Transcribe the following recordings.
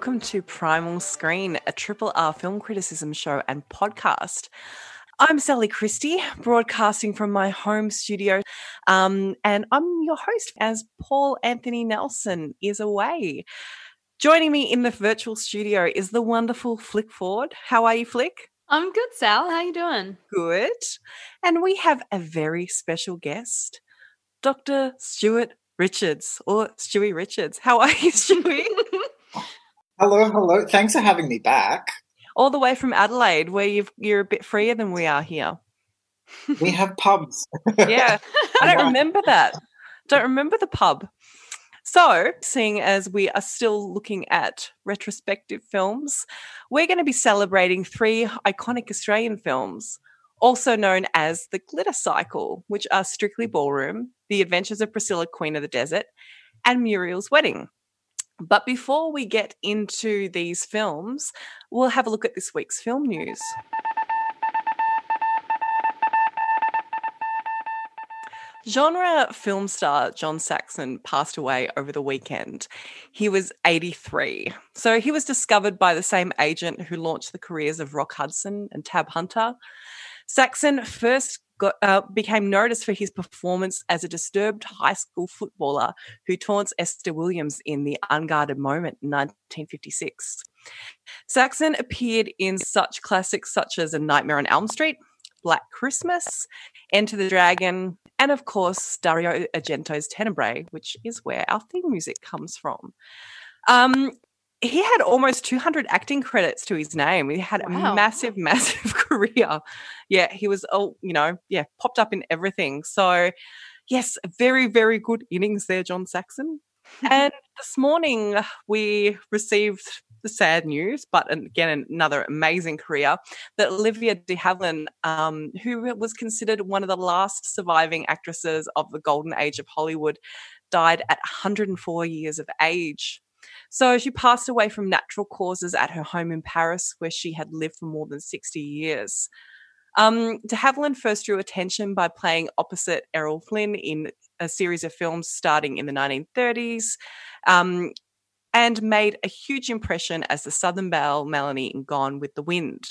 Welcome to Primal Screen, a triple R film criticism show and podcast. I'm Sally Christie, broadcasting from my home studio, um, and I'm your host as Paul Anthony Nelson is away. Joining me in the virtual studio is the wonderful Flick Ford. How are you, Flick? I'm good, Sal. How are you doing? Good. And we have a very special guest, Dr. Stuart Richards, or Stuey Richards. How are you, Stuey? Hello, hello. Thanks for having me back. All the way from Adelaide, where you've, you're a bit freer than we are here. We have pubs. Yeah, I don't remember that. Don't remember the pub. So, seeing as we are still looking at retrospective films, we're going to be celebrating three iconic Australian films, also known as the Glitter Cycle, which are Strictly Ballroom, The Adventures of Priscilla, Queen of the Desert, and Muriel's Wedding. But before we get into these films, we'll have a look at this week's film news. Genre film star John Saxon passed away over the weekend. He was 83. So he was discovered by the same agent who launched the careers of Rock Hudson and Tab Hunter. Saxon first got, uh, became noticed for his performance as a disturbed high school footballer who taunts Esther Williams in The Unguarded Moment in 1956. Saxon appeared in such classics such as A Nightmare on Elm Street, Black Christmas, Enter the Dragon, and of course Dario Argento's Tenebrae, which is where our theme music comes from. Um, he had almost 200 acting credits to his name. He had Wow. a massive, massive career. Yeah, he was, oh, you know, yeah, popped up in everything. So, yes, very, very good innings there, John Saxon. and this morning we received the sad news, but again, another amazing career that Olivia de Havilland, um, who was considered one of the last surviving actresses of the golden age of Hollywood, died at 104 years of age. So she passed away from natural causes at her home in Paris, where she had lived for more than 60 years. Um, de Havilland first drew attention by playing opposite Errol Flynn in a series of films starting in the 1930s, um, and made a huge impression as the Southern Belle Melanie in Gone with the Wind.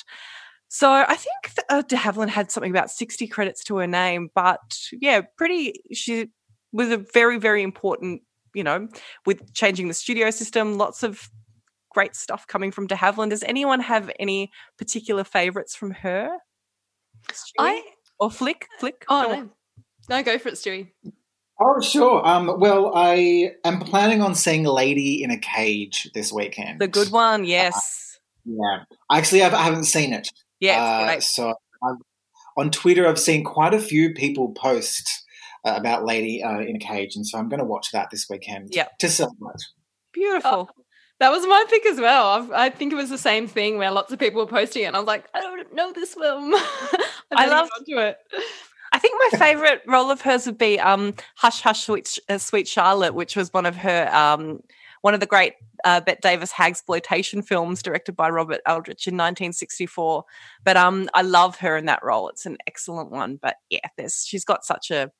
So I think uh, de Havilland had something about 60 credits to her name, but yeah, pretty, she was a very, very important, you know, with changing the studio system, lots of great stuff coming from de Havilland. Does anyone have any particular favorites from her? I or Flick? Flick? oh Go no, on. no, go for it, Stuey. Oh, sure. Um, well, I am planning on seeing Lady in a Cage this weekend. The good one, yes. Yeah. Actually, I've, I haven't seen it. Yeah, Uh, great. so I've, on Twitter, I've seen quite a few people post uh, about Lady uh, in a Cage, and so I'm going to watch that this weekend Yeah, to celebrate. Beautiful. That was my pick as well. I've, I think it was the same thing where lots of people were posting it, and I was like, I don't know this film. I love- onto it. I think my favorite role of hers would be um, Hush Hush Sweet, uh, Sweet Charlotte, which was one of her um, one of the great uh, Bette Davis exploitation films directed by Robert Aldrich in 1964. But um, I love her in that role. It's an excellent one. But yeah, there's she's got such a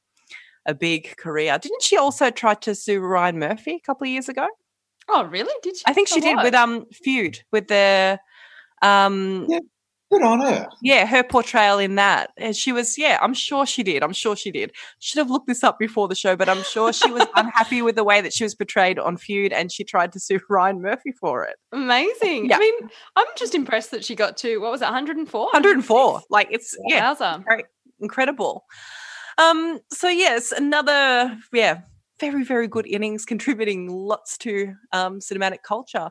a big career. Didn't she also try to sue Ryan Murphy a couple of years ago? Oh, really? Did you? I think she did what? with um Feud with the um Yeah. Good on her. Yeah, her portrayal in that. And she was, yeah, I'm sure she did. I'm sure she did. Should have looked this up before the show, but I'm sure she was unhappy with the way that she was portrayed on Feud and she tried to sue Ryan Murphy for it. Amazing. Yeah. I mean, I'm just impressed that she got to what was it, 104? 104. Like it's, yeah, Wowza. incredible. Um, so yes, another yeah, very very good innings, contributing lots to um, cinematic culture.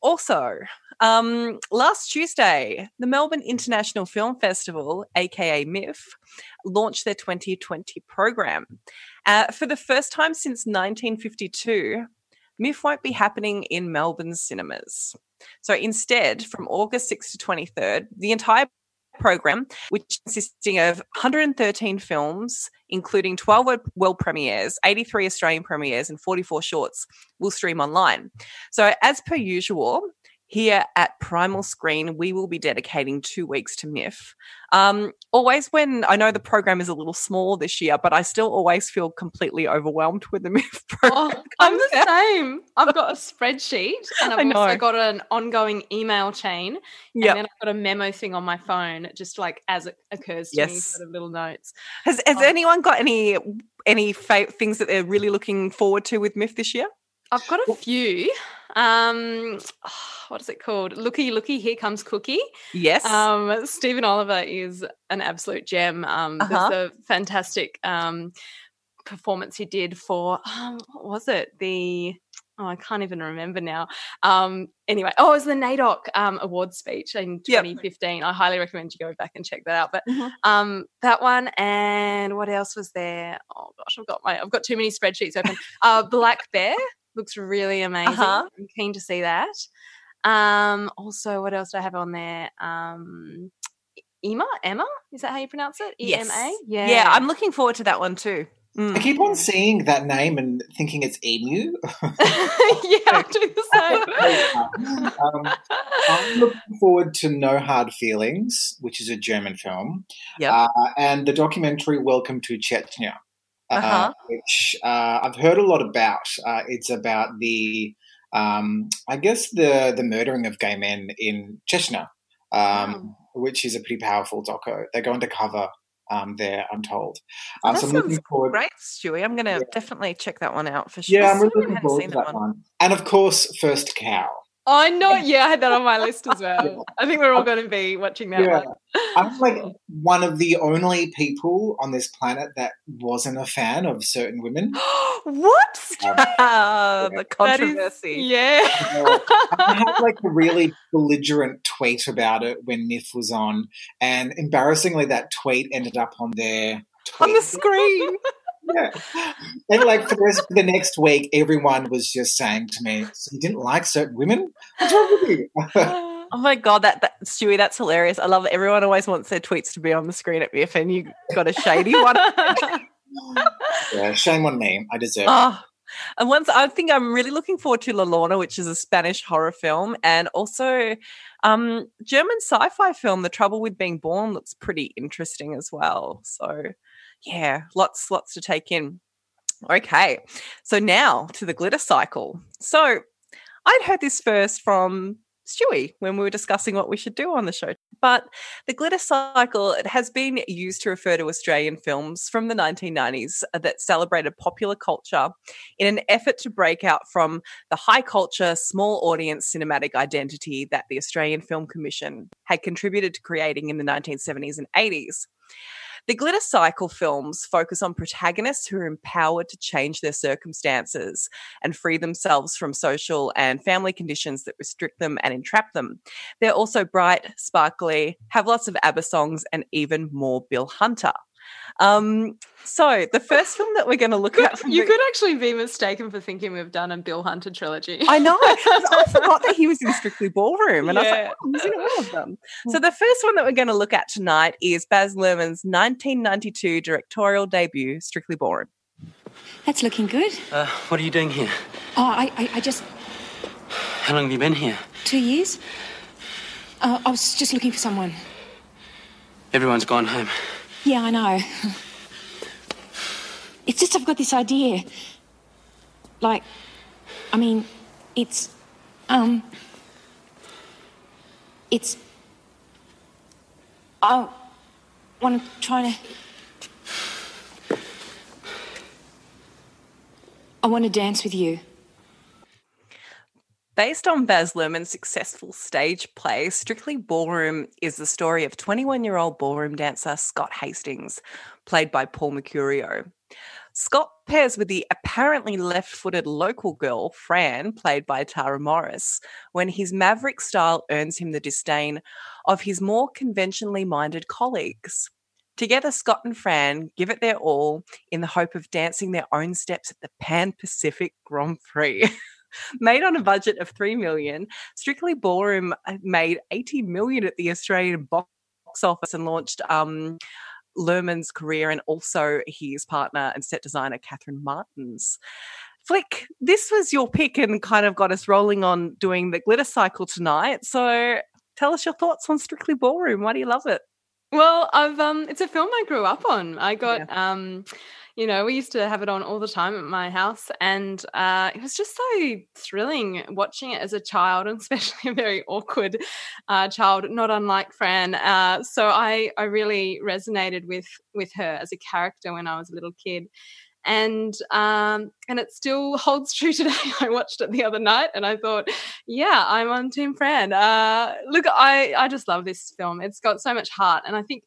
Also, um, last Tuesday, the Melbourne International Film Festival, aka MIFF, launched their 2020 program. Uh, for the first time since 1952, MIFF won't be happening in Melbourne cinemas. So instead, from August 6th to 23rd, the entire program, which consisting of 113 films, including 12 world- premieres, 83 Australian premieres, and 44 shorts, will stream online. So, as per usual, here at Primal Screen, we will be dedicating two weeks to MIFF. Um, always when I know the program is a little small this year, but I still always feel completely overwhelmed with the MIFF program. Oh, I'm the out. same. I've got a spreadsheet and I I've also got an ongoing email chain. Yep. And then I've got a memo thing on my phone, just like as it occurs to me, sort of little notes. Has, has Oh. anyone got any any fa- things that they're really looking forward to with MIFF this year? I've got a few. Um, what is it called? Looky, looky, here comes Cooky. Yes. Um, Steven Oliver is an absolute gem. Um, Uh-huh. There's a fantastic um, performance he did for um, what was it? The oh, I can't even remember now. Um, anyway, oh, it was the NAIDOC um, award speech in Yep. 2015. I highly recommend you go back and check that out. But Mhm. um, that one and what else was there? Oh gosh, I've got my I've got too many spreadsheets open. uh, Black Bear looks really amazing. Uh-huh. I'm keen to see that. Um, also, what else do I have on there? Um, Emma, Emma, is that how you pronounce it? E M A. Yeah, yeah, I'm looking forward to that one too. Mm. I keep on seeing that name and thinking it's Emu. yeah, I do the same. um, I'm looking forward to No Hard Feelings, which is a German film, Yep. uh, and the documentary Welcome to Chechnya, Uh-huh. which uh, I've heard a lot about. Uh, it's about the, um, I guess, the the murdering of gay men in Chechnya, um, which is a pretty powerful doco. They go undercover um, there, I'm told. Um, That so I'm sounds forward. Great, Stuey. I'm going to definitely check that one out for sure. Yeah, I'm really looking forward to that one. And of course, First Cow. I know. Yeah, I had that on my list as well. I think we're all going to be watching that Yeah. one. I'm like one of the only people on this planet that wasn't a fan of certain women. what? Um, Ah, the That is- controversy. yeah. I had like a really belligerent tweet about it when MIFF was on, and embarrassingly, that tweet ended up on their On the screen. Yeah. And like for the, rest, for the next week, everyone was just saying to me, so "You didn't like certain women? What's wrong with you?" Oh my god, that, that Stuey, that's hilarious. I love it. Everyone always wants their tweets to be on the screen at BF, and you got a shady one. yeah, shame on me. I deserve it. Oh, and once I think I'm really looking forward to La Llorona, which is a Spanish horror film, and also um, German sci-fi film. The Trouble with Being Born looks pretty interesting as well. So, yeah, lots, lots to take in. Okay, so now to the glitter cycle. So, I'd heard this first from Stuey when we were discussing what we should do on the show. But the glitter cycle it has been used to refer to Australian films from the 1990s that celebrated popular culture in an effort to break out from the high culture, small audience cinematic identity that the Australian Film Commission had contributed to creating in the 1970s and 80s. The glitter cycle films focus on protagonists who are empowered to change their circumstances and free themselves from social and family conditions that restrict them and entrap them. They're also bright, sparkly, have lots of ABBA songs, and even more Bill Hunter. Um, so the first film that we're going to look at, from you the- could actually be mistaken for thinking we've done a Bill Hunter trilogy. I know. I forgot that he was in Strictly Ballroom, and I was like, oh, he's in all of them. So the first one that we're going to look at tonight is Baz Luhrmann's 1992 directorial debut, Strictly Ballroom. That's looking good. Uh, what are you doing here? Oh, I, I, I just How long have you been here? two years. Uh, I was just looking for someone. Everyone's gone home. Yeah, I know. It's just I've got this idea. Like, I mean, it's, um, it's, I want to try to. I want to dance with you. Based on Baz Luhrmann's successful stage play, Strictly Ballroom is the story of 21 year old ballroom dancer Scott Hastings, played by Paul Mercurio. Scott pairs with the apparently left footed local girl, Fran, played by Tara Morice, when his maverick style earns him the disdain of his more conventionally minded colleagues. Together, Scott and Fran give it their all in the hope of dancing their own steps at the Pan Pacific Grand Prix. made on a budget of 3 million, Strictly Ballroom uh, made 80 million at the Australian box office and launched um, Luhrmann's career and also his partner and set designer Catherine Martin's. Flick, this was your pick and kind of got us rolling on doing the glitter cycle tonight. So tell us your thoughts on Strictly Ballroom. Why do you love it? Well, I've um it's a film I grew up on. I got yeah. um you know, we used to have it on all the time at my house, and uh, it was just so thrilling watching it as a child, and especially a very awkward uh, child, not unlike Fran. Uh, so I, I really resonated with with her as a character when I was a little kid, and um, and it still holds true today. I watched it the other night, and I thought, yeah, I'm on Team Fran. Uh, look, I I just love this film. It's got so much heart, and I think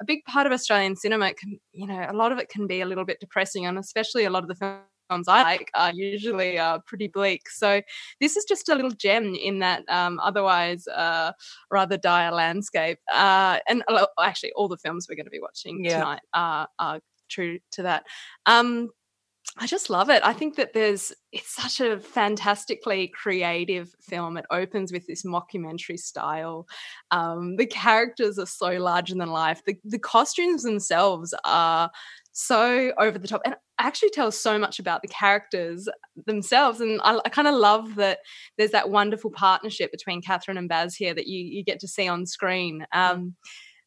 a big part of Australian cinema can, you know, a lot of it can be a little bit depressing, and especially a lot of the films I like are usually uh, pretty bleak. So this is just a little gem in that um, otherwise uh, rather dire landscape. Uh, and actually, all the films we're going to be watching yeah. tonight are, are true to that. Um, I just love it. I think that there's it's such a fantastically creative film. It opens with this mockumentary style. Um, the characters are so larger than life. The the costumes themselves are so over the top and actually tells so much about the characters themselves. And I, I kind of love that there's that wonderful partnership between Catherine and Baz here that you you get to see on screen. Mm. Um,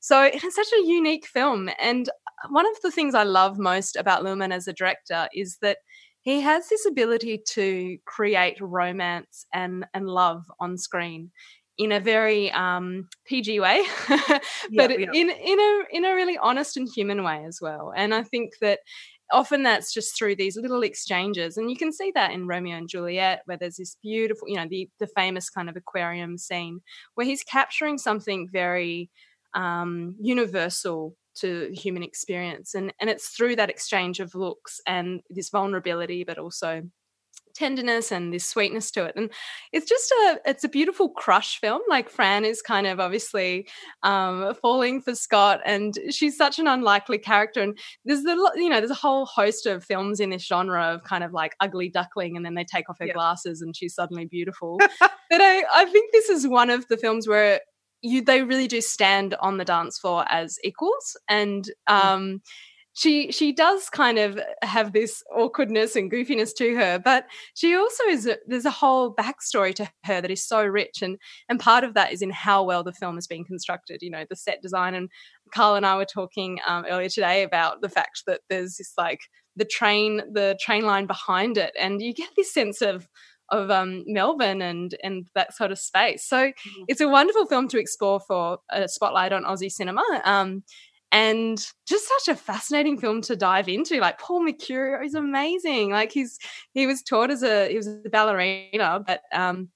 so it's such a unique film. And one of the things I love most about Luhrmann as a director is that he has this ability to create romance and, and love on screen in a very um, PG way, but in in a in a really honest and human way as well. And I think that often that's just through these little exchanges, and you can see that in Romeo and Juliet, where there's this beautiful, you know, the the famous kind of aquarium scene where he's capturing something very um, universal to human experience and and it's through that exchange of looks and this vulnerability but also tenderness and this sweetness to it and it's just a it's a beautiful crush film like fran is kind of obviously um, falling for scott and she's such an unlikely character and there's the you know there's a whole host of films in this genre of kind of like ugly duckling and then they take off her yeah. glasses and she's suddenly beautiful but I, I think this is one of the films where you they really do stand on the dance floor as equals and mm. um she she does kind of have this awkwardness and goofiness to her but she also is a, there's a whole backstory to her that is so rich and and part of that is in how well the film has been constructed you know the set design and carl and i were talking um, earlier today about the fact that there's this like the train the train line behind it and you get this sense of of um, Melbourne and and that sort of space. So mm-hmm. it's a wonderful film to explore for a spotlight on Aussie cinema. Um, and just such a fascinating film to dive into. Like Paul Mercurio is amazing. Like he's he was taught as a he was a ballerina, but um,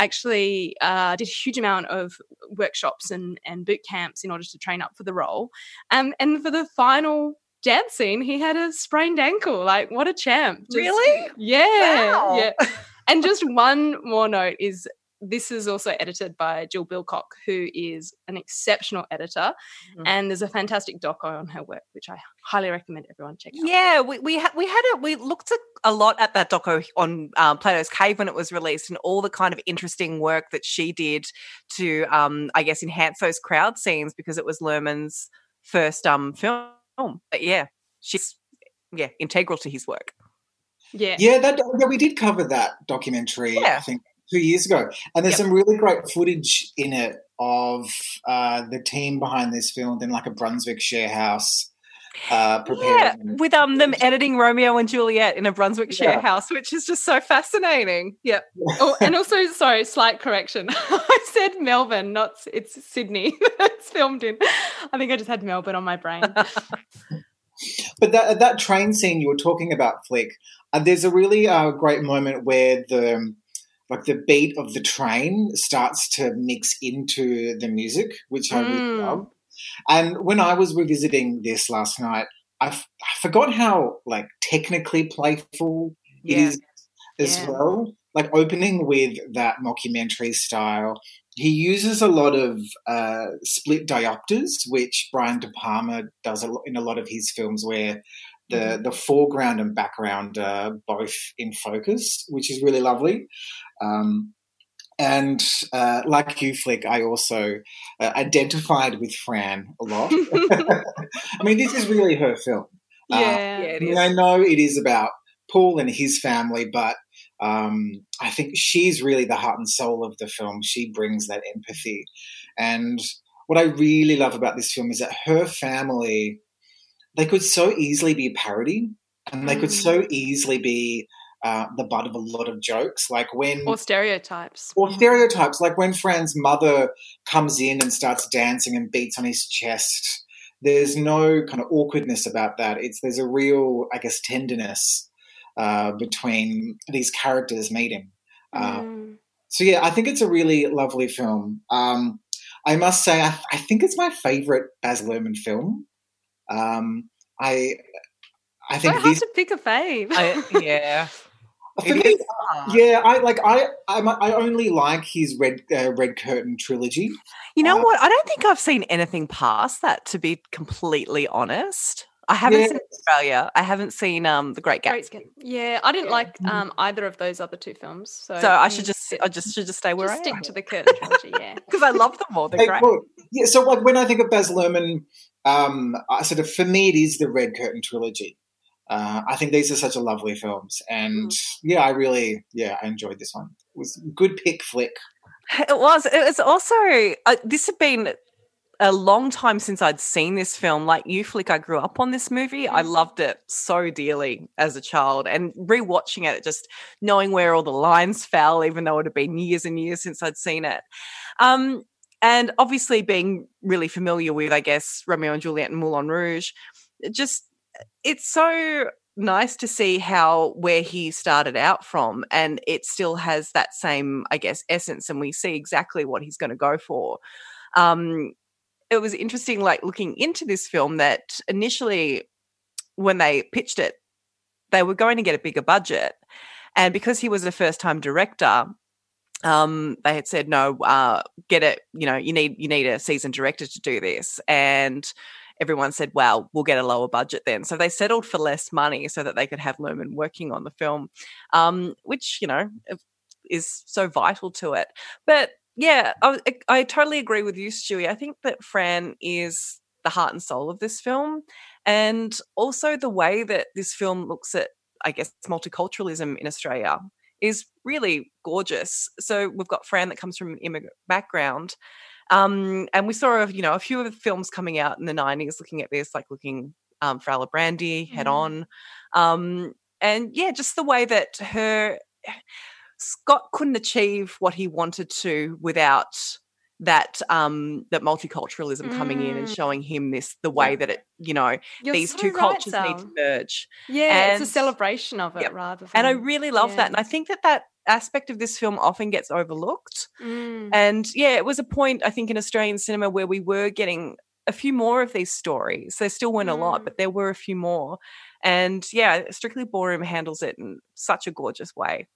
actually uh, did a huge amount of workshops and and boot camps in order to train up for the role. Um, and for the final dance scene, he had a sprained ankle. Like what a champ! Just, really? Yeah, wow. yeah and just one more note is this is also edited by Jill Bilcock, who is an exceptional editor, mm-hmm. and there's a fantastic doco on her work, which I highly recommend everyone check out. Yeah, we we, ha- we had it. We looked at a lot at that doco on um, Plato's Cave when it was released, and all the kind of interesting work that she did to, um, I guess, enhance those crowd scenes because it was Luhrmann's first um film. But yeah, she's yeah integral to his work. Yeah, yeah, that yeah, we did cover that documentary. Yeah. I think two years ago, and there's yep. some really great footage in it of uh, the team behind this film in like a Brunswick share house. uh. Yeah, with um them editing Romeo and Juliet in a Brunswick share Yeah. house, which is just so fascinating. Yep. Oh, and also, sorry, slight correction. I said Melbourne, not it's Sydney. it's filmed in. I think I just had Melbourne on my brain. But that that train scene you were talking about, Flick, uh, there's a really uh, great moment where the like the beat of the train starts to mix into the music, which I really Mm. love. And when I was revisiting this last night, I, f- I forgot how like technically playful it Yeah. is as Yeah. well. Like opening with that mockumentary style, he uses a lot of uh, split diopters, which Brian De Palma does a lot in a lot of his films, where the Mm-hmm. the foreground and background are both in focus, which is really lovely. Um, and uh, like you, Flick, I also uh, identified with Fran a lot. I mean, this is really her film. Uh, yeah. Yeah, it I mean, is. I know it is about Paul and his family, but um, I think she's really the heart and soul of the film. She brings that empathy. And what I really love about this film is that her family, they could so easily be a parody and they could Mm. so easily be uh, the butt of a lot of jokes. Like when Or stereotypes. or stereotypes like when Fran's mother comes in and starts dancing and beats on his chest. There's no kind of awkwardness about that. It's there's a real, I guess, tenderness uh, between these characters meeting. Uh, Mm. so yeah, I think it's a really lovely film. Um, I must say, I, I think it's my favorite Baz Luhrmann film. Um, I I So think hard this to pick a fave. I, yeah. for me, is yeah, I like I I'm, I only like his red uh, red curtain trilogy. You know Uh, what? I don't think I've seen anything past that, to be completely honest. I haven't Yeah. seen Australia. I haven't seen um The Great Great Gatsby. skin. Yeah, I didn't Yeah. like um, either of those other two films. So, So I should mm, just I just should just stay where just I stick am to the curtain trilogy. Yeah. because I love them all. They're Hey, great. well, yeah, so like when I think of Baz Luhrmann, um, I sort of for me it is the Red Curtain trilogy. Uh, I think these are such a lovely films, and yeah, I really yeah I enjoyed this one. It was good pick flick. It was. It was also. Uh, this had been a long time since I'd seen this film. Like you, Flick, I grew up on this movie. I loved it so dearly as a child, and rewatching it, just knowing where all the lines fell, even though it had been years and years since I'd seen it. Um, and obviously, being really familiar with, I guess, Romeo and Juliet and Moulin Rouge, it just it's so nice to see how where he started out from and it still has that same i guess essence and we see exactly what he's going to go for um it was interesting like looking into this film that initially when they pitched it they were going to get a bigger budget and because he was a first time director um they had said no uh get it you know you need you need a seasoned director to do this and everyone said, well, we'll get a lower budget then. So they settled for less money so that they could have Luhrmann working on the film, um, which, you know, is so vital to it. But yeah, I, I totally agree with you, Stuey. I think that Fran is the heart and soul of this film. And also the way that this film looks at, I guess, multiculturalism in Australia is really gorgeous. So we've got Fran that comes from an immigrant background. Um, and we saw, you know, a few of the films coming out in the '90s looking at this, like looking um, for Alibrandi, Head Mm. On, um, and yeah, just the way that her Scott couldn't achieve what he wanted to without that um that multiculturalism coming in and Mm. showing him this the way that it you know You're these so two right, cultures need to merge Yeah, it's a celebration of it rather than. and i really love yeah. that and i think that that aspect of this film often gets overlooked Mm. and yeah, it was a point, I think, in Australian cinema where we were getting a few more of these stories. There still weren't a lot, Mm. but there were a few more. And yeah, Strictly Ballroom handles it in such a gorgeous way.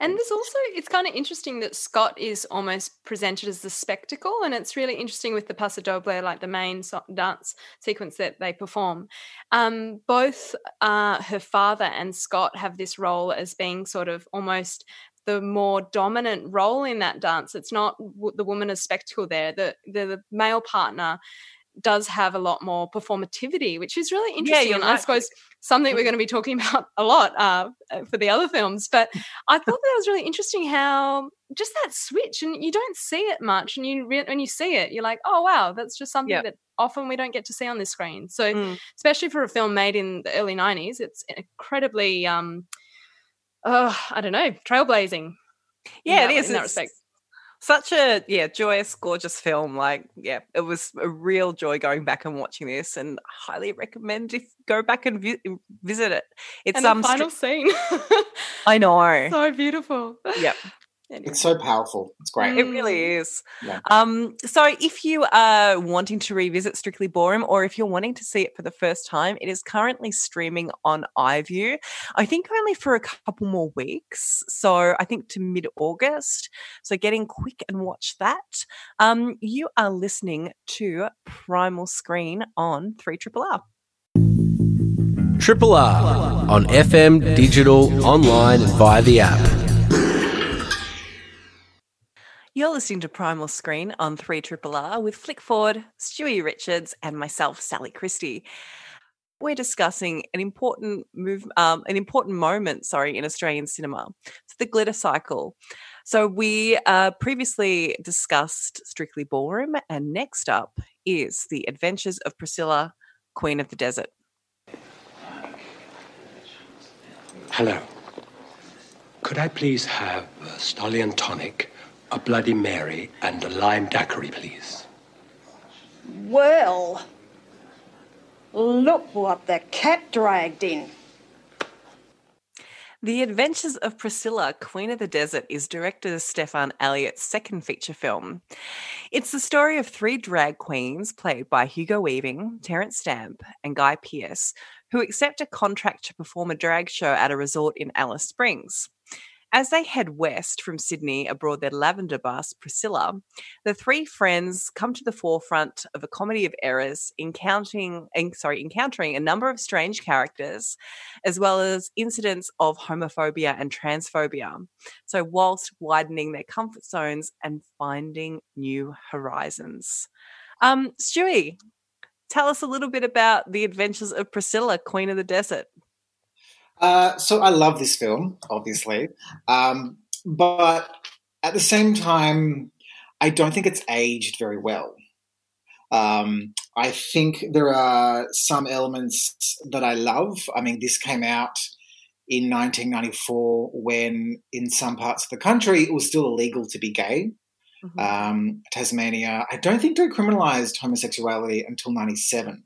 And there's also, it's kind of interesting that Scott is almost presented as the spectacle. And it's really interesting with the Paso Doble, like the main so- dance sequence that they perform. Um, both uh, her father and Scott have this role as being sort of almost the more dominant role in that dance. It's not w- the woman as spectacle there. The, the, the male partner does have a lot more performativity, which is really interesting. you're and I suppose something we're going to be talking about a lot uh, for the other films. But I thought that was really interesting how just that switch, and you don't see it much, and you re- when you see it, you're like, oh wow, that's just something Yep. that often we don't get to see on the screen. So Mm. especially for a film made in the early '90s, it's incredibly, um, uh, I don't know, trailblazing. in Yeah, that- it is. in that respect. Such a yeah, joyous, gorgeous film. Like, yeah, it was a real joy going back and watching this, and highly recommend if go back and vi- visit it. It's and um, final stri- scene, I know. so beautiful. Yep. Anyway. It's so powerful. It's great. It really is. Yeah. Um, so if you are wanting to revisit Strictly Ballroom or if you're wanting to see it for the first time, it is currently streaming on iView. I think only for a couple more weeks. So I think to mid August. So get in quick and watch that. Um, you are listening to Primal Screen on 3 Triple R. Triple R on FM, digital, online, and via the app. You're listening to Primal Screen on 3 Triple R with Flick Ford, Stuey Richards, and myself, Sally Christie. We're discussing an important move, um, an important moment, sorry, in Australian cinema. It's the glitter cycle. So we uh, previously discussed Strictly Ballroom, and next up is the Adventures of Priscilla, Queen of the Desert. Hello. Could I please have a Stolly and tonic, a Bloody Mary, and a lime daiquiri, please? Well, look what the cat dragged in. The Adventures of Priscilla, Queen of the Desert, is director Stephan Elliott's second feature film. It's the story of three drag queens played by Hugo Weaving, Terence Stamp, and Guy Pearce, who accept a contract to perform a drag show at a resort in Alice Springs. As they head west from Sydney aboard their lavender bus, Priscilla, the three friends come to the forefront of a comedy of errors, encountering, sorry, encountering a number of strange characters, as well as incidents of homophobia and transphobia. So, whilst widening their comfort zones and finding new horizons. Um, Stuey, tell us a little bit about the adventures of Priscilla, Queen of the Desert. Uh, so I love this film, obviously, um, but at the same time, I don't think it's aged very well. Um, I think there are some elements that I love. I mean, this came out in 1994 when, in some parts of the country, it was still illegal to be gay. Um, Tasmania, I don't think decriminalized homosexuality until 97.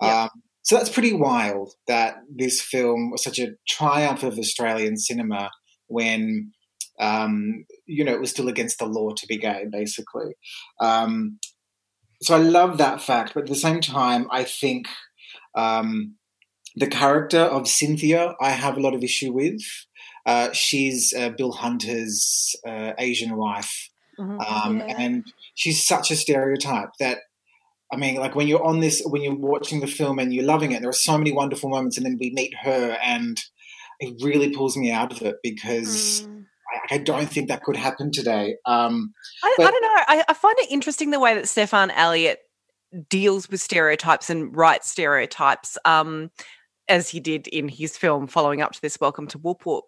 Yeah. Um, so that's pretty wild that this film was such a triumph of Australian cinema when, um, you know, it was still against the law to be gay, basically. Um, so I love that fact, but at the same time, I think um, the character of Cynthia, I have a lot of issue with. Uh, she's uh, Bill Hunter's uh, Asian wife, um, Yeah. and she's such a stereotype that I mean, like when you're on this, when you're watching the film and you're loving it, there are so many wonderful moments, and then we meet her, and it really pulls me out of it because Mm. I, I don't think that could happen today. Um, I, I don't know. I, I find it interesting the way that Stephan Elliott deals with stereotypes and writes stereotypes, um, as he did in his film following up to this. Welcome to Woop Woop,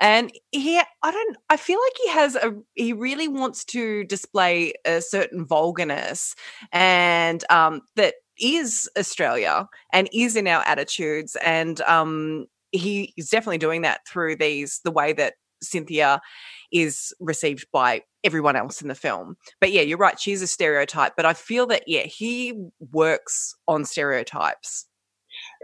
and he, I don't, I feel like he has a, he really wants to display a certain vulgarness, and um, that is Australia and is in our attitudes, and um, he is definitely doing that through these the way that Cynthia is received by everyone else in the film. But yeah, you're right. She's a stereotype, but I feel that yeah, he works on stereotypes.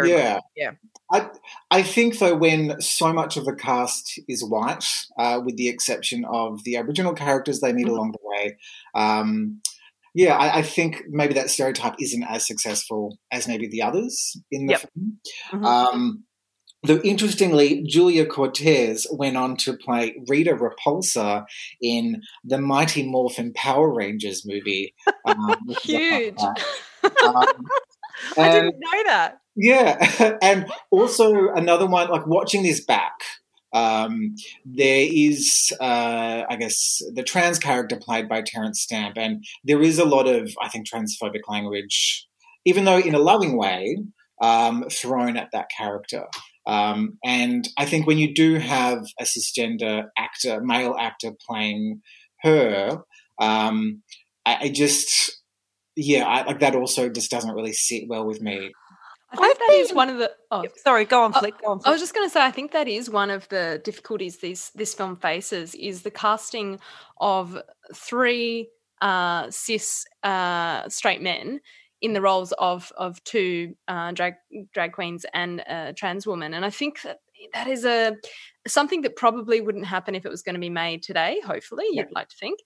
Yeah, yeah. I I think though when so much of the cast is white, uh, with the exception of the Aboriginal characters they meet Mhm. along the way, um, yeah, I, I think maybe that stereotype isn't as successful as maybe the others in the Yep. film. Mhm. Um, though interestingly, Julia Cortez went on to play Rita Repulsa in the Mighty Morphin Power Rangers movie. Um, which is a fun Huge. Um, I didn't know that. Yeah, and also another one like watching this back. Um, there is, uh, I guess, the trans character played by Terence Stamp, and there is a lot of, I think, transphobic language even though in a loving way, um, thrown at that character. Um, and I think when you do have a cisgender actor, male actor playing her, um, I, I, just, yeah, I, like that also just doesn't really sit well with me. I think that is one of the. Oh, sorry, go on, Flick. Go on, Flick. I was just going to say, I think that is one of the difficulties these this film faces is the casting of three uh, cis uh, straight men in the roles of of two uh, drag drag queens and a trans woman, and I think that that is a something that probably wouldn't happen if it was going to be made today. Hopefully, you'd like to think,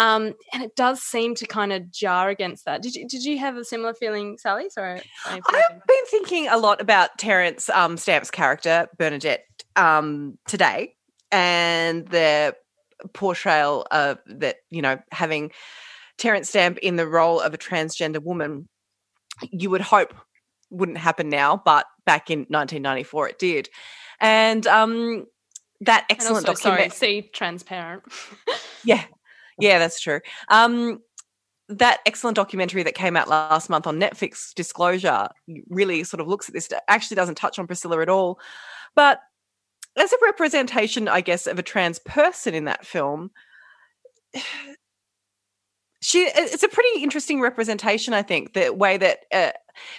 um, and it does seem to kind of jar against that. Did you did you have a similar feeling, Sally? Sorry, I've been thinking a lot about Terence um, Stamp's character Bernadette um, today, and the portrayal of that. You know, having Terence Stamp in the role of a transgender woman you would hope wouldn't happen now, but back in 1994 it did. And um, that excellent also, document- Sorry, see transparent. yeah, yeah, that's true. Um, that excellent documentary that came out last month on Netflix, Disclosure, really sort of looks at this. Actually, doesn't touch on Priscilla at all, but as a representation, I guess, of a trans person in that film, she it's a pretty interesting representation i think the way that uh,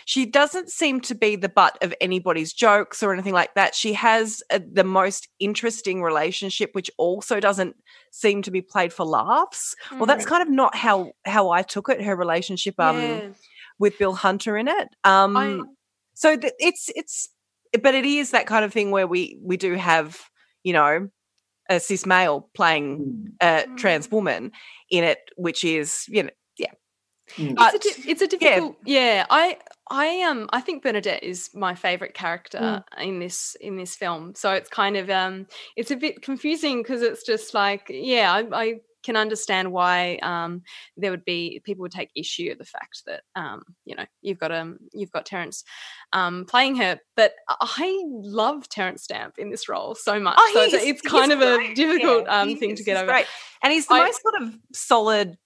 she doesn't seem to be the butt of anybody's jokes or anything like that she has a, the most interesting relationship which also doesn't seem to be played for laughs mm-hmm. well that's mm-hmm. kind of not how how i took it her relationship um with bill hunter in it um I... so th- it's it's but it is that kind of thing where we we do have you know a cis male playing mm. a trans mm. woman in it, which is you know yeah. Mm. But, it's, a, it's a difficult yeah. yeah. I I um I think Bernadette is my favorite character mm. in this in this film. So it's kind of um it's a bit confusing because it's just like yeah I, I can understand why um, there would be people would take issue of the fact that um, you know you've got um you've got Terence um, playing her, but I love Terence Stamp in this role so much. Oh, so it's, it's kind of great. a difficult yeah, um, thing to get over. Great. And he's the I, most sort of solid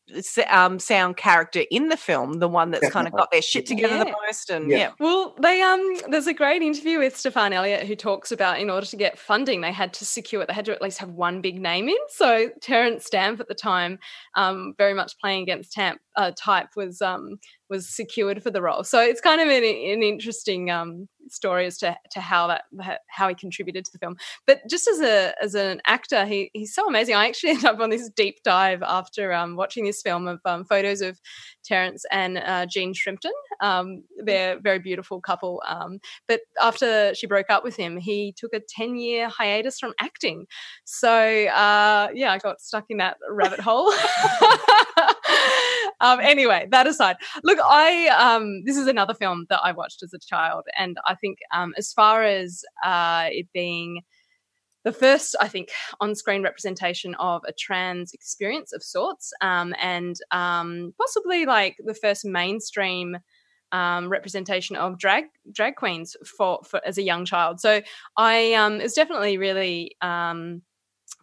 um, sound character in the film, the one that's kind of got their shit together yeah. the most. And yeah. yeah. Well, they um, there's a great interview with Stephan Elliott who talks about in order to get funding, they had to secure it. They had to at least have one big name in. So Terence Stamp at the time, um, very much playing against Tamp, uh, type was um was secured for the role. So it's kind of an, an interesting um, story as to, to how that how he contributed to the film. But just as a as an actor, he he's so amazing. I actually ended up on this deep dive after um, watching this film of um, photos of Terence and uh, Jean Shrimpton. Um, they're a very beautiful couple. Um, but after she broke up with him, he took a ten year hiatus from acting. So uh, yeah, I got stuck in that rabbit hole. um, anyway, that aside, look, I um, this is another film that I watched as a child, and I think um, as far as uh, it being the first, I think, on-screen representation of a trans experience of sorts, um, and um, possibly like the first mainstream. Um, representation of drag drag queens for, for as a young child. So I um, it was definitely really um,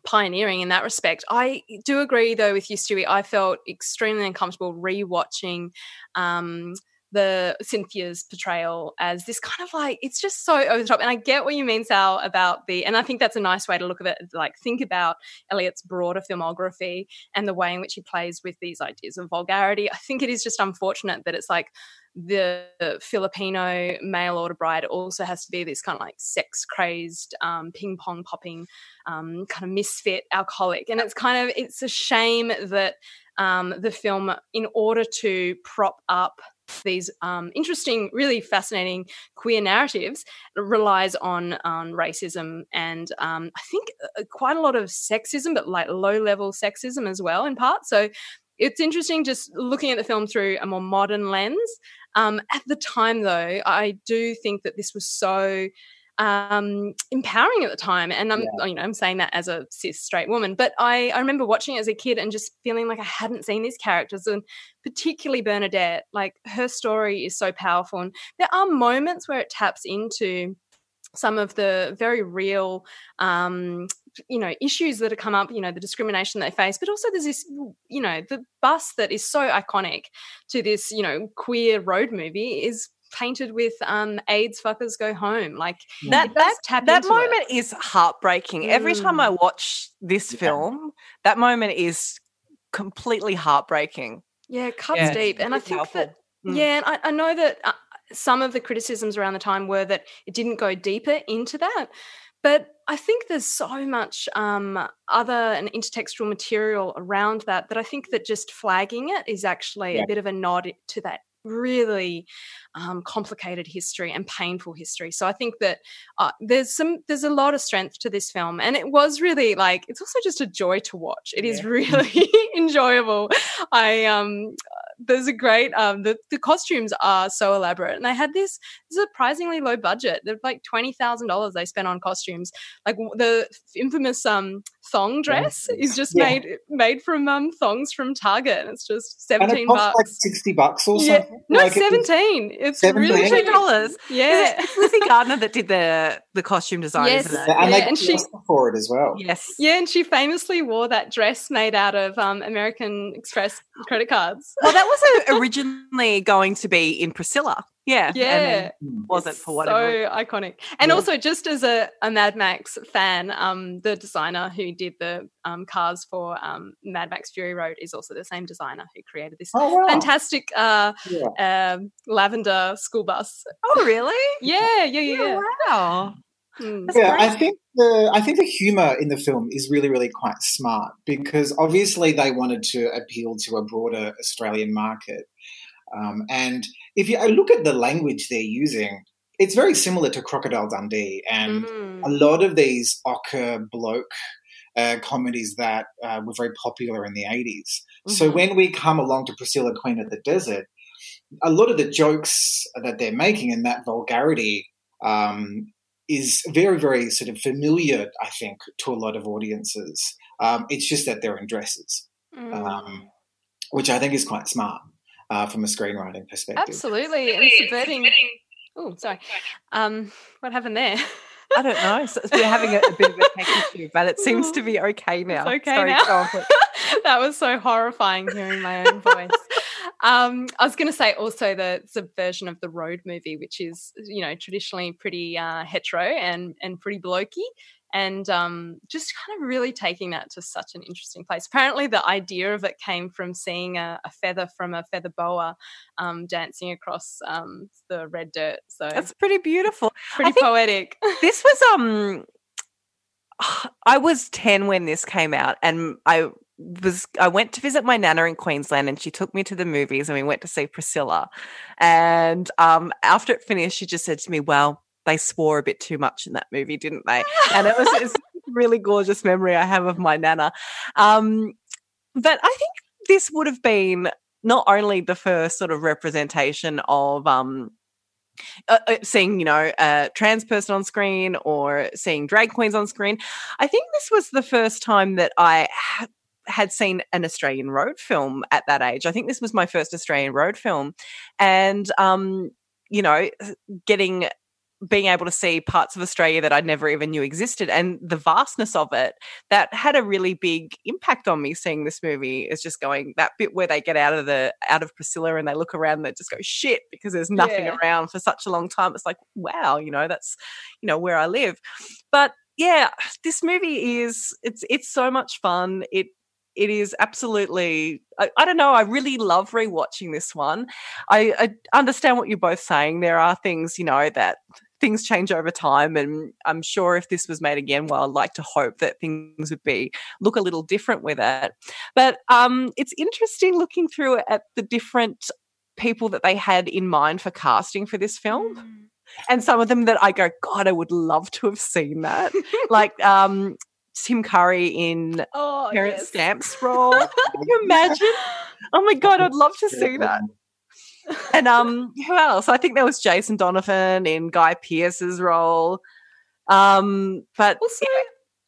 pioneering in that respect. I do agree though with you, Stuey. I felt extremely uncomfortable rewatching um, the Cynthia's portrayal as this kind of like it's just so over the top. And I get what you mean, Sal, about the and I think that's a nice way to look at it. Like think about Elliott's broader filmography and the way in which he plays with these ideas of vulgarity. I think it is just unfortunate that it's like the Filipino male order bride also has to be this kind of like sex crazed, um, ping pong popping, um, kind of misfit alcoholic. And it's kind of, it's a shame that um, the film, in order to prop up these um, interesting, really fascinating queer narratives, relies on on racism and um, I think uh, quite a lot of sexism, but like low level sexism as well, in part. So it's interesting just looking at the film through a more modern lens. Um, at the time, though, I do think that this was so um, empowering at the time. And I'm, yeah. you know, I'm saying that as a cis straight woman, but I, I remember watching it as a kid and just feeling like I hadn't seen these characters and particularly Bernadette, like her story is so powerful. And there are moments where it taps into some of the very real um, you know issues that have come up you know the discrimination they face but also there's this you know the bus that is so iconic to this you know queer road movie is painted with um AIDS fuckers go home like that that, tap that moment it. is heartbreaking. Every time I Mm. watch this film, that moment is completely heartbreaking. yeah cuts Yeah, deep and i think powerful. that Mm. yeah and I, I know that uh, some of the criticisms around the time were that it didn't go deeper into that but i think there's so much um, other and intertextual material around that that i think that just flagging it is actually Yeah. a bit of a nod to that really um, complicated history and painful history. So i think that uh, there's some there's a lot of strength to this film and it was really like it's also just a joy to watch. It is Yeah. really enjoyable. I um there's a great um the, the costumes are so elaborate and they had this surprisingly low budget they're like $20000 they spent on costumes like the infamous um thong dress is just Yeah. made made from um thongs from target and it's just And 17 it costs bucks like 60 bucks or yeah something. no Like, 17 it's 17? really cheap. $2. yeah It's Lizzy Gardiner that did the the costume design, Yes. isn't it? Yeah, and Yeah, and she- for it as well. Yes. yeah and she famously wore that dress made out of um american express credit cards Well, that was uh, originally going to be in Priscilla. Yeah. yeah wasn't for whatever. So iconic. And Yeah. also, just as a, a Mad Max fan, um, the designer who did the um, cars for um, Mad Max Fury Road is also the same designer who created this Oh, wow. fantastic uh, Yeah. um, lavender school bus. Oh, really? Yeah, yeah, yeah. yeah. Wow. Mm. yeah, I think the I think the humor in the film is really really quite smart because obviously they wanted to appeal to a broader Australian market, um, and if you look at the language they're using, it's very similar to Crocodile Dundee and Mhm. a lot of these ocker bloke uh, comedies that uh, were very popular in the 80s. So Mhm. when we come along to Priscilla Queen of the Desert, a lot of the jokes that they're making and that vulgarity um, is very, very sort of familiar, I think, to a lot of audiences. Um, it's just that they're in dresses, Mm. um, which I think is quite smart uh, from a screenwriting perspective. Absolutely. And subverting. Oh, sorry. Um, what happened there? I don't know. So we're having a, a bit of a tech issue, but it seems to be okay now. It's okay Sorry, now. go on, please. that was so horrifying hearing my own voice. Um, I was going to say also the subversion of the road movie, which is you know traditionally pretty uh, hetero and and pretty blokey, and um, just kind of really taking that to such an interesting place. Apparently, the idea of it came from seeing a, a feather from a feather boa um, dancing across um, the red dirt. So That's pretty beautiful. pretty poetic. This was um I was 10 when this came out and I was I went to visit my nana in Queensland and she took me to the movies and we went to see Priscilla. And um after it finished she just said to me, "Well, they swore a bit too much in that movie, didn't they?" And it was it's a really gorgeous memory I have of my nana. Um but I think this would have been not only the first sort of representation of um uh, uh, seeing you know a trans person on screen or seeing drag queens on screen i think this was the first time that i had seen an australian road film at that age. I think this was my first australian road film. And um you know getting being able to see parts of australia that i never even knew existed and the vastness of it that had a really big impact on me seeing this movie is just going that bit where they get out of the out of priscilla and they look around and they just go shit because there's nothing Yeah. around for such a long time. It's like wow you know that's you know where i live. But yeah this movie is it's it's so much fun. It it is absolutely I, I don't know i really love rewatching this one. I, I understand what you're both saying there are things you know that things change over time and i'm sure if this was made again well i'd like to hope that things would be look a little different with it. But um it's interesting looking through at the different people that they had in mind for casting for this film and some of them that i go god i would love to have seen that. Like um tim curry in Oh, Terence yes. Stamp's role. Can you imagine? Oh my god, I'd love to see that. And um, who else? I think there was Jason Donovan in Guy Pearce's role. Um, but Also,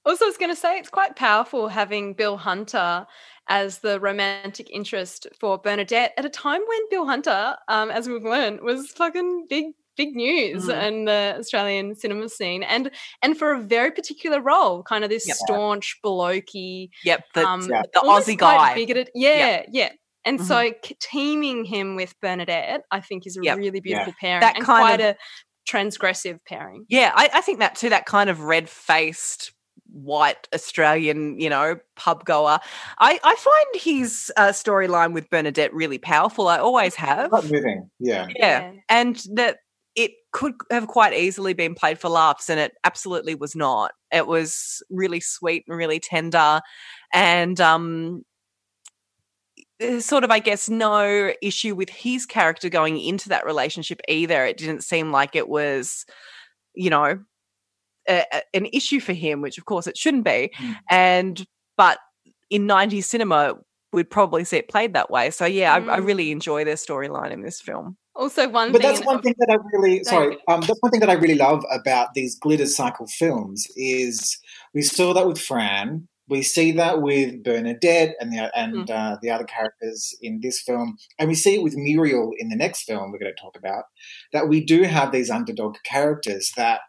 also, I was going to say it's quite powerful having Bill Hunter as the romantic interest for Bernadette at a time when Bill Hunter, um, as we've learned, was fucking big big news Mhm. in the Australian cinema scene, and and for a very particular role, kind of this Yep. staunch, blokey, Yep, the, um, Yeah. the almost Aussie guy. bigoted. Yeah, yeah. And Mhm. so k- teaming him with Bernadette, I think, is a Yep. really beautiful pairing That and kind quite of- a transgressive pairing. Yeah, I, I think that too. That kind of red faced white Australian, you know, pub goer. I, I find his uh, storyline with Bernadette really powerful. I always have. Quite moving. Yeah. Yeah. And that it could have quite easily been played for laughs, and it absolutely was not. It was really sweet and really tender. And um sort of, I guess, no issue with his character going into that relationship either. It didn't seem like it was, you know, a, a- an issue for him, which of course it shouldn't be. Mm. And but in 90s cinema, we'd probably see it played that way. So yeah, I, I Mm. really enjoy their storyline in this film. Also, one But thing. that's one thing that I really sorry. Sorry. Um, that's one thing that I really love about these glitter cycle films is we saw that with Fran. We see that with Bernadette and the and uh, the other characters in this film, and we see it with Muriel in the next film we're going to talk about. That we do have these underdog characters that,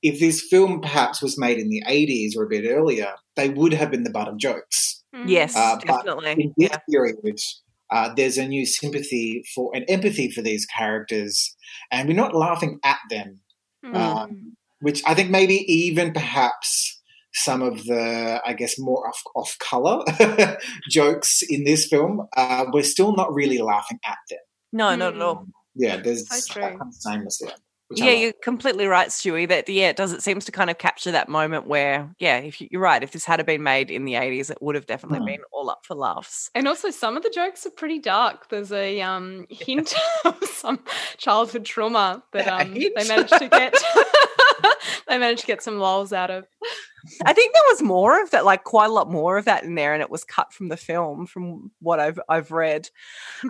if this film perhaps was made in the eighties or a bit earlier, they would have been the butt of jokes. Yes, Uh, but definitely. in this Yeah. period, uh, there's a new sympathy for and empathy for these characters, and we're not laughing at them, Mm. um, which I think maybe even perhaps some of the, I guess, more off, off color jokes in this film, uh, we're still not really laughing at them. No, not at all. Yeah, there's So that true. kind of sameness there. Which Yeah, you're completely right, Stuey. That yeah, it does. It seems to kind of capture that moment where, yeah, if you, you're right, if this had been made in the '80s, it would have definitely Hmm. been all up for laughs. And also, some of the jokes are pretty dark. There's a um, hint of some childhood trauma that um, they managed to get. they managed to get some lols out of. I think there was more of that, like quite a lot more of that in there, and it was cut from the film, from what I've I've read.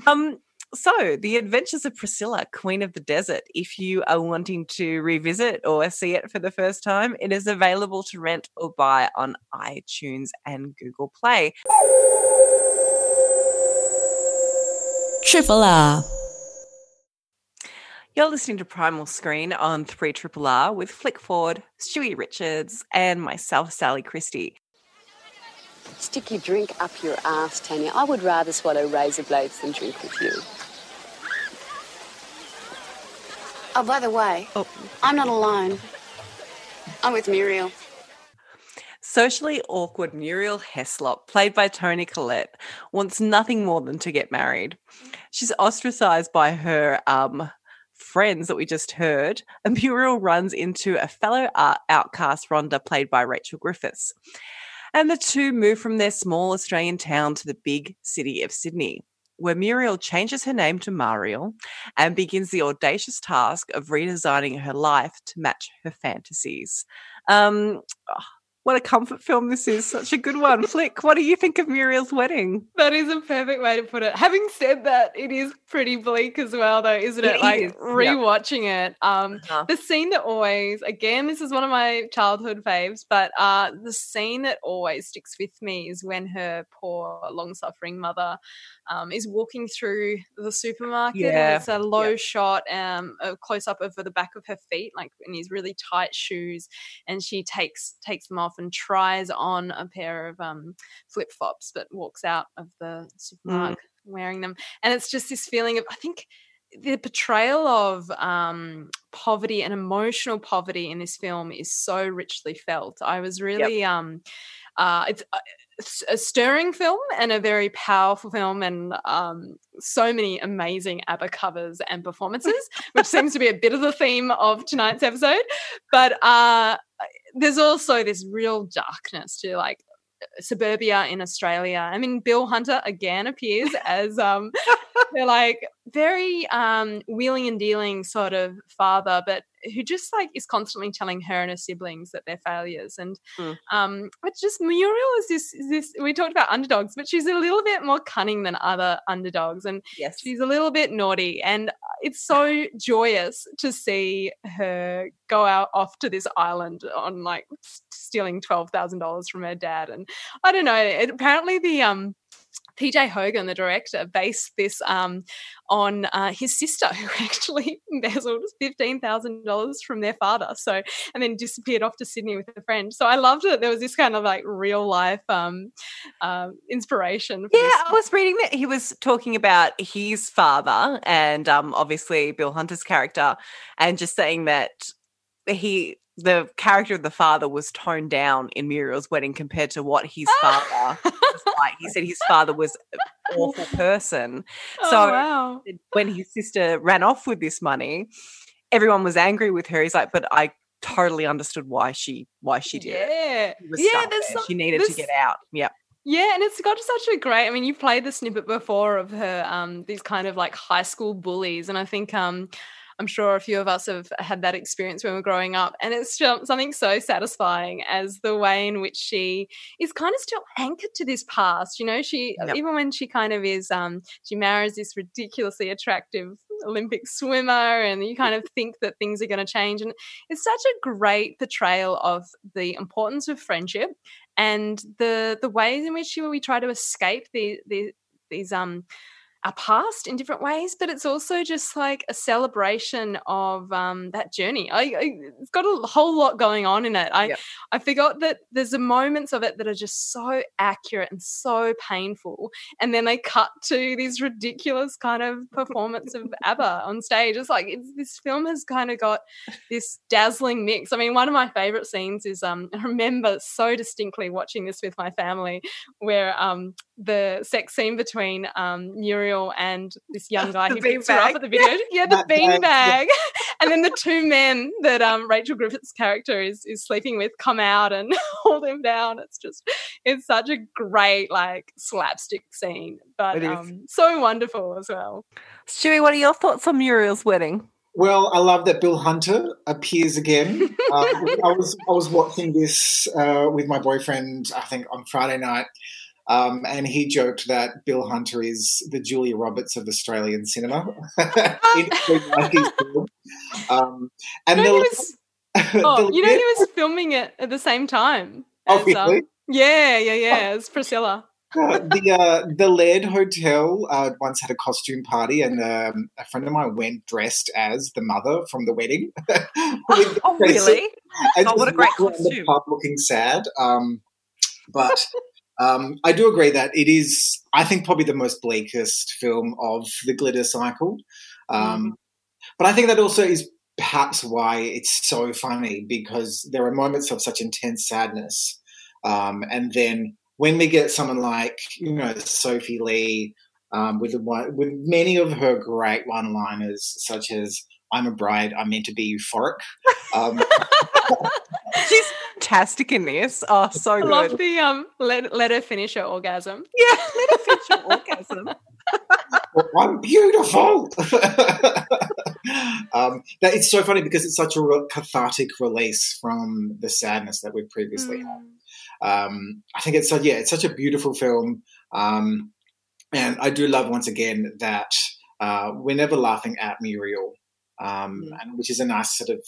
Um, so the Adventures of Priscilla, Queen of the Desert. If you are wanting to revisit or see it for the first time, it is available to rent or buy on iTunes and Google Play. Triple R. You're listening to Primal Screen on 3 Triple R with Flick Ford, Stuey Richards, and myself, Sally Christie. Stick your drink up your ass, Tanya. I would rather swallow razor blades than drink with you. Oh, by the way, Oh. I'm not alone. I'm with Muriel. Socially awkward Muriel Heslop, played by Toni Collette, wants nothing more than to get married. She's ostracized by her um, friends that we just heard, and Muriel runs into a fellow art outcast, Rhonda, played by Rachel Griffiths. And the two move from their small Australian town to the big city of Sydney, where Muriel changes her name to Mariel and begins the audacious task of redesigning her life to match her fantasies. Um, what a comfort film this is. Such a good one. Flick, what do you think of Muriel's wedding? That is a perfect way to put it. Having said that, it is pretty bleak as well, though, isn't it? It like is, rewatching it. Um, Uh-huh. the scene that always, again, this is one of my childhood faves, but uh, the scene that always sticks with me is when her poor, long-suffering mother um, is walking through the supermarket. Yeah, And it's a low yeah. shot, um, a close-up of the back of her feet, like in these really tight shoes, and she takes takes them off and tries on a pair of um, flip flops, but walks out of the supermarket wearing them. And it's just this feeling of, I think, the portrayal of um, poverty and emotional poverty in this film is so richly felt. I was really, um, uh, it's. A stirring film and a very powerful film, and um, so many amazing ABBA covers and performances, which seems to be a bit of the theme of tonight's episode. But uh, there's also this real darkness to like suburbia in Australia. I mean, Bill Hunter again appears as um, they're like very um, wheeling and dealing sort of father, but who just like is constantly telling her and her siblings that they're failures. And Mm. um, but just Muriel is this is this we talked about underdogs, but she's a little bit more cunning than other underdogs, and Yes. she's a little bit naughty. And it's so joyous to see her go out off to this island on like stealing twelve thousand dollars from her dad. And I don't know. It, apparently the um PJ Hogan, the director, based this um, on uh, his sister, who actually embezzled fifteen thousand dollars from their father. So, and then disappeared off to Sydney with a friend. So, I loved it. There was this kind of like real life um, uh, inspiration. yeah, I was reading that he was talking about his father and um, obviously Bill Hunter's character, and just saying that he the character of the father was toned down in Muriel's wedding compared to what his father was like. He said his father was an awful person. Oh, so wow. when his sister ran off with this money, everyone was angry with her. He's like, but I totally understood why she why she did it. Yeah, She was yeah. there. some- she needed to get out. Yep. Yeah, and it's got such a great. I mean, you've played the snippet before of her, um, these kind of like high school bullies, and I think um, I'm sure a few of us have had that experience when we we're growing up, and it's just something so satisfying as the way in which she is kind of still anchored to this past. You know, she Yep. even when she kind of is, um, she marries this ridiculously attractive Olympic swimmer, and you kind of think that things are going to change, and it's such a great portrayal of the importance of friendship and the the ways in which we try to escape the, the these um our past in different ways, but it's also just like a celebration of um, that journey. I, I, it's got a whole lot going on in it. I I forgot that there's a moments of it that are just so accurate and so painful, and then they cut to these ridiculous kind of performance of ABBA on stage. It's like it's, this film has kind of got this dazzling mix. I mean, one of my favorite scenes is um, I remember so distinctly watching this with my family, where um, the sex scene between um, Muriel and this young guy The who picks her up at the video. Yeah, the That bean yeah. bag. and then the two men that um, Rachel Griffith's character is is sleeping with come out and hold him down. It's just it's such a great like slapstick scene, but It is. um, so wonderful as well. Stuey, what are your thoughts on Muriel's wedding? Well, I love that Bill Hunter appears again. uh, I was I was watching this uh, with my boyfriend, I think, on Friday night, um, and he joked that Bill Hunter is the Julia Roberts of Australian cinema. in the 90s film. Um, and You know, he was, oh, you know, he was filming it at the same time. Oh, as, really? um, yeah, yeah, yeah. As Priscilla. Uh, the uh, the Laird Hotel uh, once had a costume party, and um, a friend of mine went dressed as the mother from the wedding. With Oh, really? Oh, what a great around the costume. pub looking sad. Um, but um, I do agree that it is, I think, probably the most bleakest film of the glitter cycle. Um, But I think that also is perhaps why it's so funny because there are moments of such intense sadness, um, and then when we get someone like you know Sophie Lee um, with the with many of her great one-liners, such as "I'm a bride, I'm meant to be euphoric." Um, She's fantastic in this. Oh, so I good. love the um. Let let her finish her orgasm. Yeah, let her finish her orgasm. I'm beautiful. um, that it's so funny because it's such a re- cathartic release from the sadness that we've previously had. Um, I think it's so yeah, it's such a beautiful film, um, and I do love once again that uh, we're never laughing at Muriel, um, and which is a nice sort of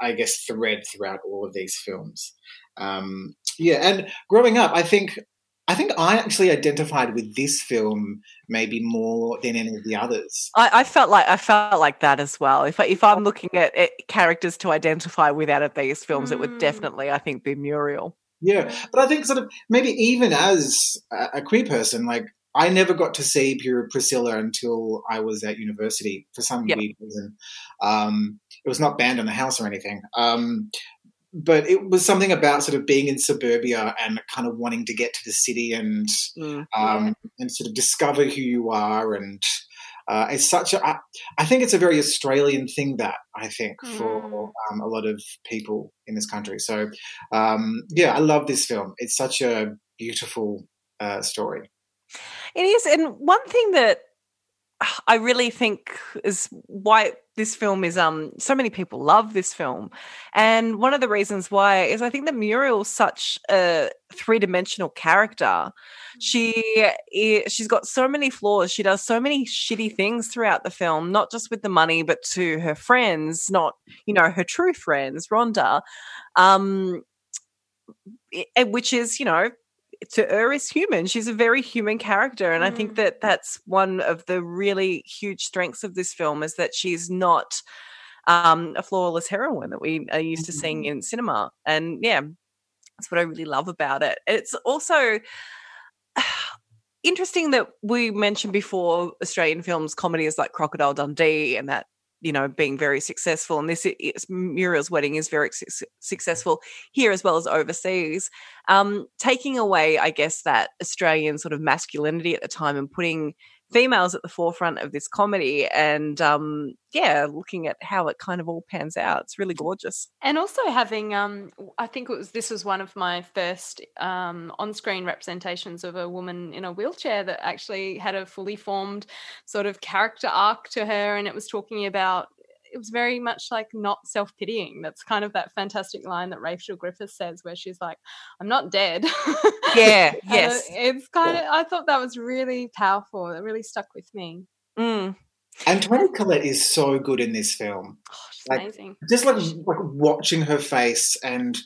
I guess thread throughout all of these films. Um, yeah, and growing up, I think I think I actually identified with this film maybe more than any of the others. I, I felt like I felt like that as well. If I, if I'm looking at, at characters to identify with out of these films, it would definitely, I think, be Muriel. Yeah, but I think sort of maybe even as a, a queer person, like I never got to see Pure Priscilla until I was at university for some Yep. weird reason. Um, it was not banned on the house or anything. Um, but it was something about sort of being in suburbia and kind of wanting to get to the city and Mm. um, and sort of discover who you are. And uh, it's such a I, I think it's a very australian thing that i think for um, a lot of people in this country. So um, yeah i love this film. It's such a beautiful uh, story. It is, and one thing that I really think is why this film is um so many people love this film, and one of the reasons why is I think that Muriel's such a three dimensional character. She i- she's got so many flaws. She does so many shitty things throughout the film, not just with the money, but to her friends, not you know her true friends, Rhonda. Um, which is you know to her is human. She's a very human character, and mm. I think mm. that that's one of the really huge strengths of this film is that she's not um, a flawless heroine that we are used to seeing mm-hmm. in cinema. And yeah, that's what I really love about it. It's also interesting that we mentioned before Australian films comedy is like Crocodile Dundee and that you know being very successful and this is Muriel's wedding is very su- successful here as well as overseas. Um taking away I guess that Australian sort of masculinity at the time and putting females at the forefront of this comedy and um yeah looking at how it kind of all pans out. It's really gorgeous. And also having um i think it was this was one of my first um on-screen representations of a woman in a wheelchair that actually had a fully formed sort of character arc to her and it was talking about it was very much like not self pitying. That's kind of that fantastic line that Rachel Griffiths says, where she's like, "I'm not dead." Yeah. yes. It's kind of. I thought that was really powerful. It really stuck with me. Mm. And Toni Collette is so good in this film. Oh, she's like, amazing. Just like like watching her face and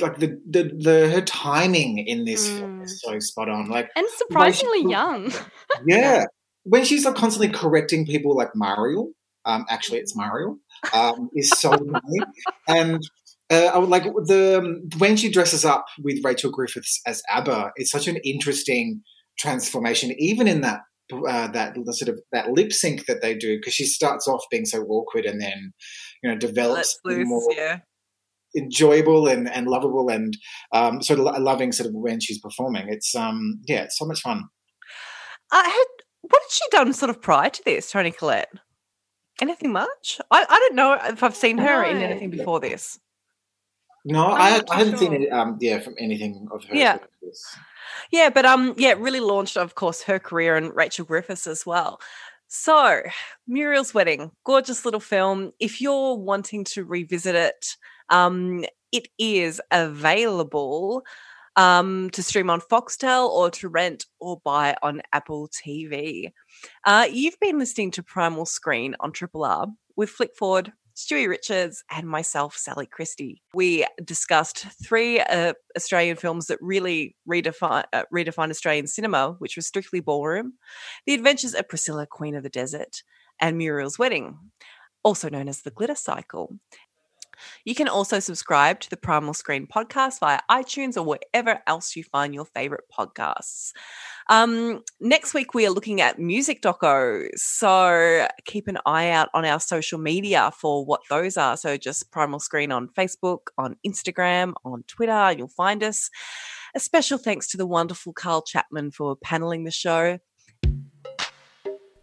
like the the, the her timing in this mm. film is so spot on. Like and surprisingly young. yeah. When she's like constantly correcting people like Mariel, um, actually, it's Mariel. Um, is so funny, and uh, I would like the when she dresses up with Rachel Griffiths as ABBA. It's such an interesting transformation, even in that uh, that sort of that lip sync that they do, because she starts off being so awkward and then you know develops loose, more yeah. enjoyable and, and lovable and um, sort of loving sort of when she's performing. It's um yeah, it's so much fun. I uh, had what had she done sort of prior to this, Toni Collette? Anything much? I, I don't know if I've seen her no. in anything before this. No, I, I hadn't sure. seen it. Um, yeah, from anything of her. Yeah, yeah, but um, yeah, it really launched, of course, her career and Rachel Griffiths as well. So, Muriel's Wedding, gorgeous little film. If you're wanting to revisit it, um, it is available um, to stream on Foxtel or to rent or buy on Apple TV. Uh, you've been listening to Primal Screen on Triple R with Flick Ford, Stuey Richards, and myself, Sally Christie. We discussed three uh, Australian films that really redefine, uh, redefined Australian cinema, which was Strictly Ballroom, The Adventures of Priscilla, Queen of the Desert, and Muriel's Wedding, also known as The Glitter Cycle. You can also subscribe to the Primal Screen podcast via iTunes or wherever else you find your favorite podcasts. Um, next week, we are looking at music docos. So keep an eye out on our social media for what those are. So just Primal Screen on Facebook, on Instagram, on Twitter, you'll find us. A special thanks to the wonderful Carl Chapman for paneling the show.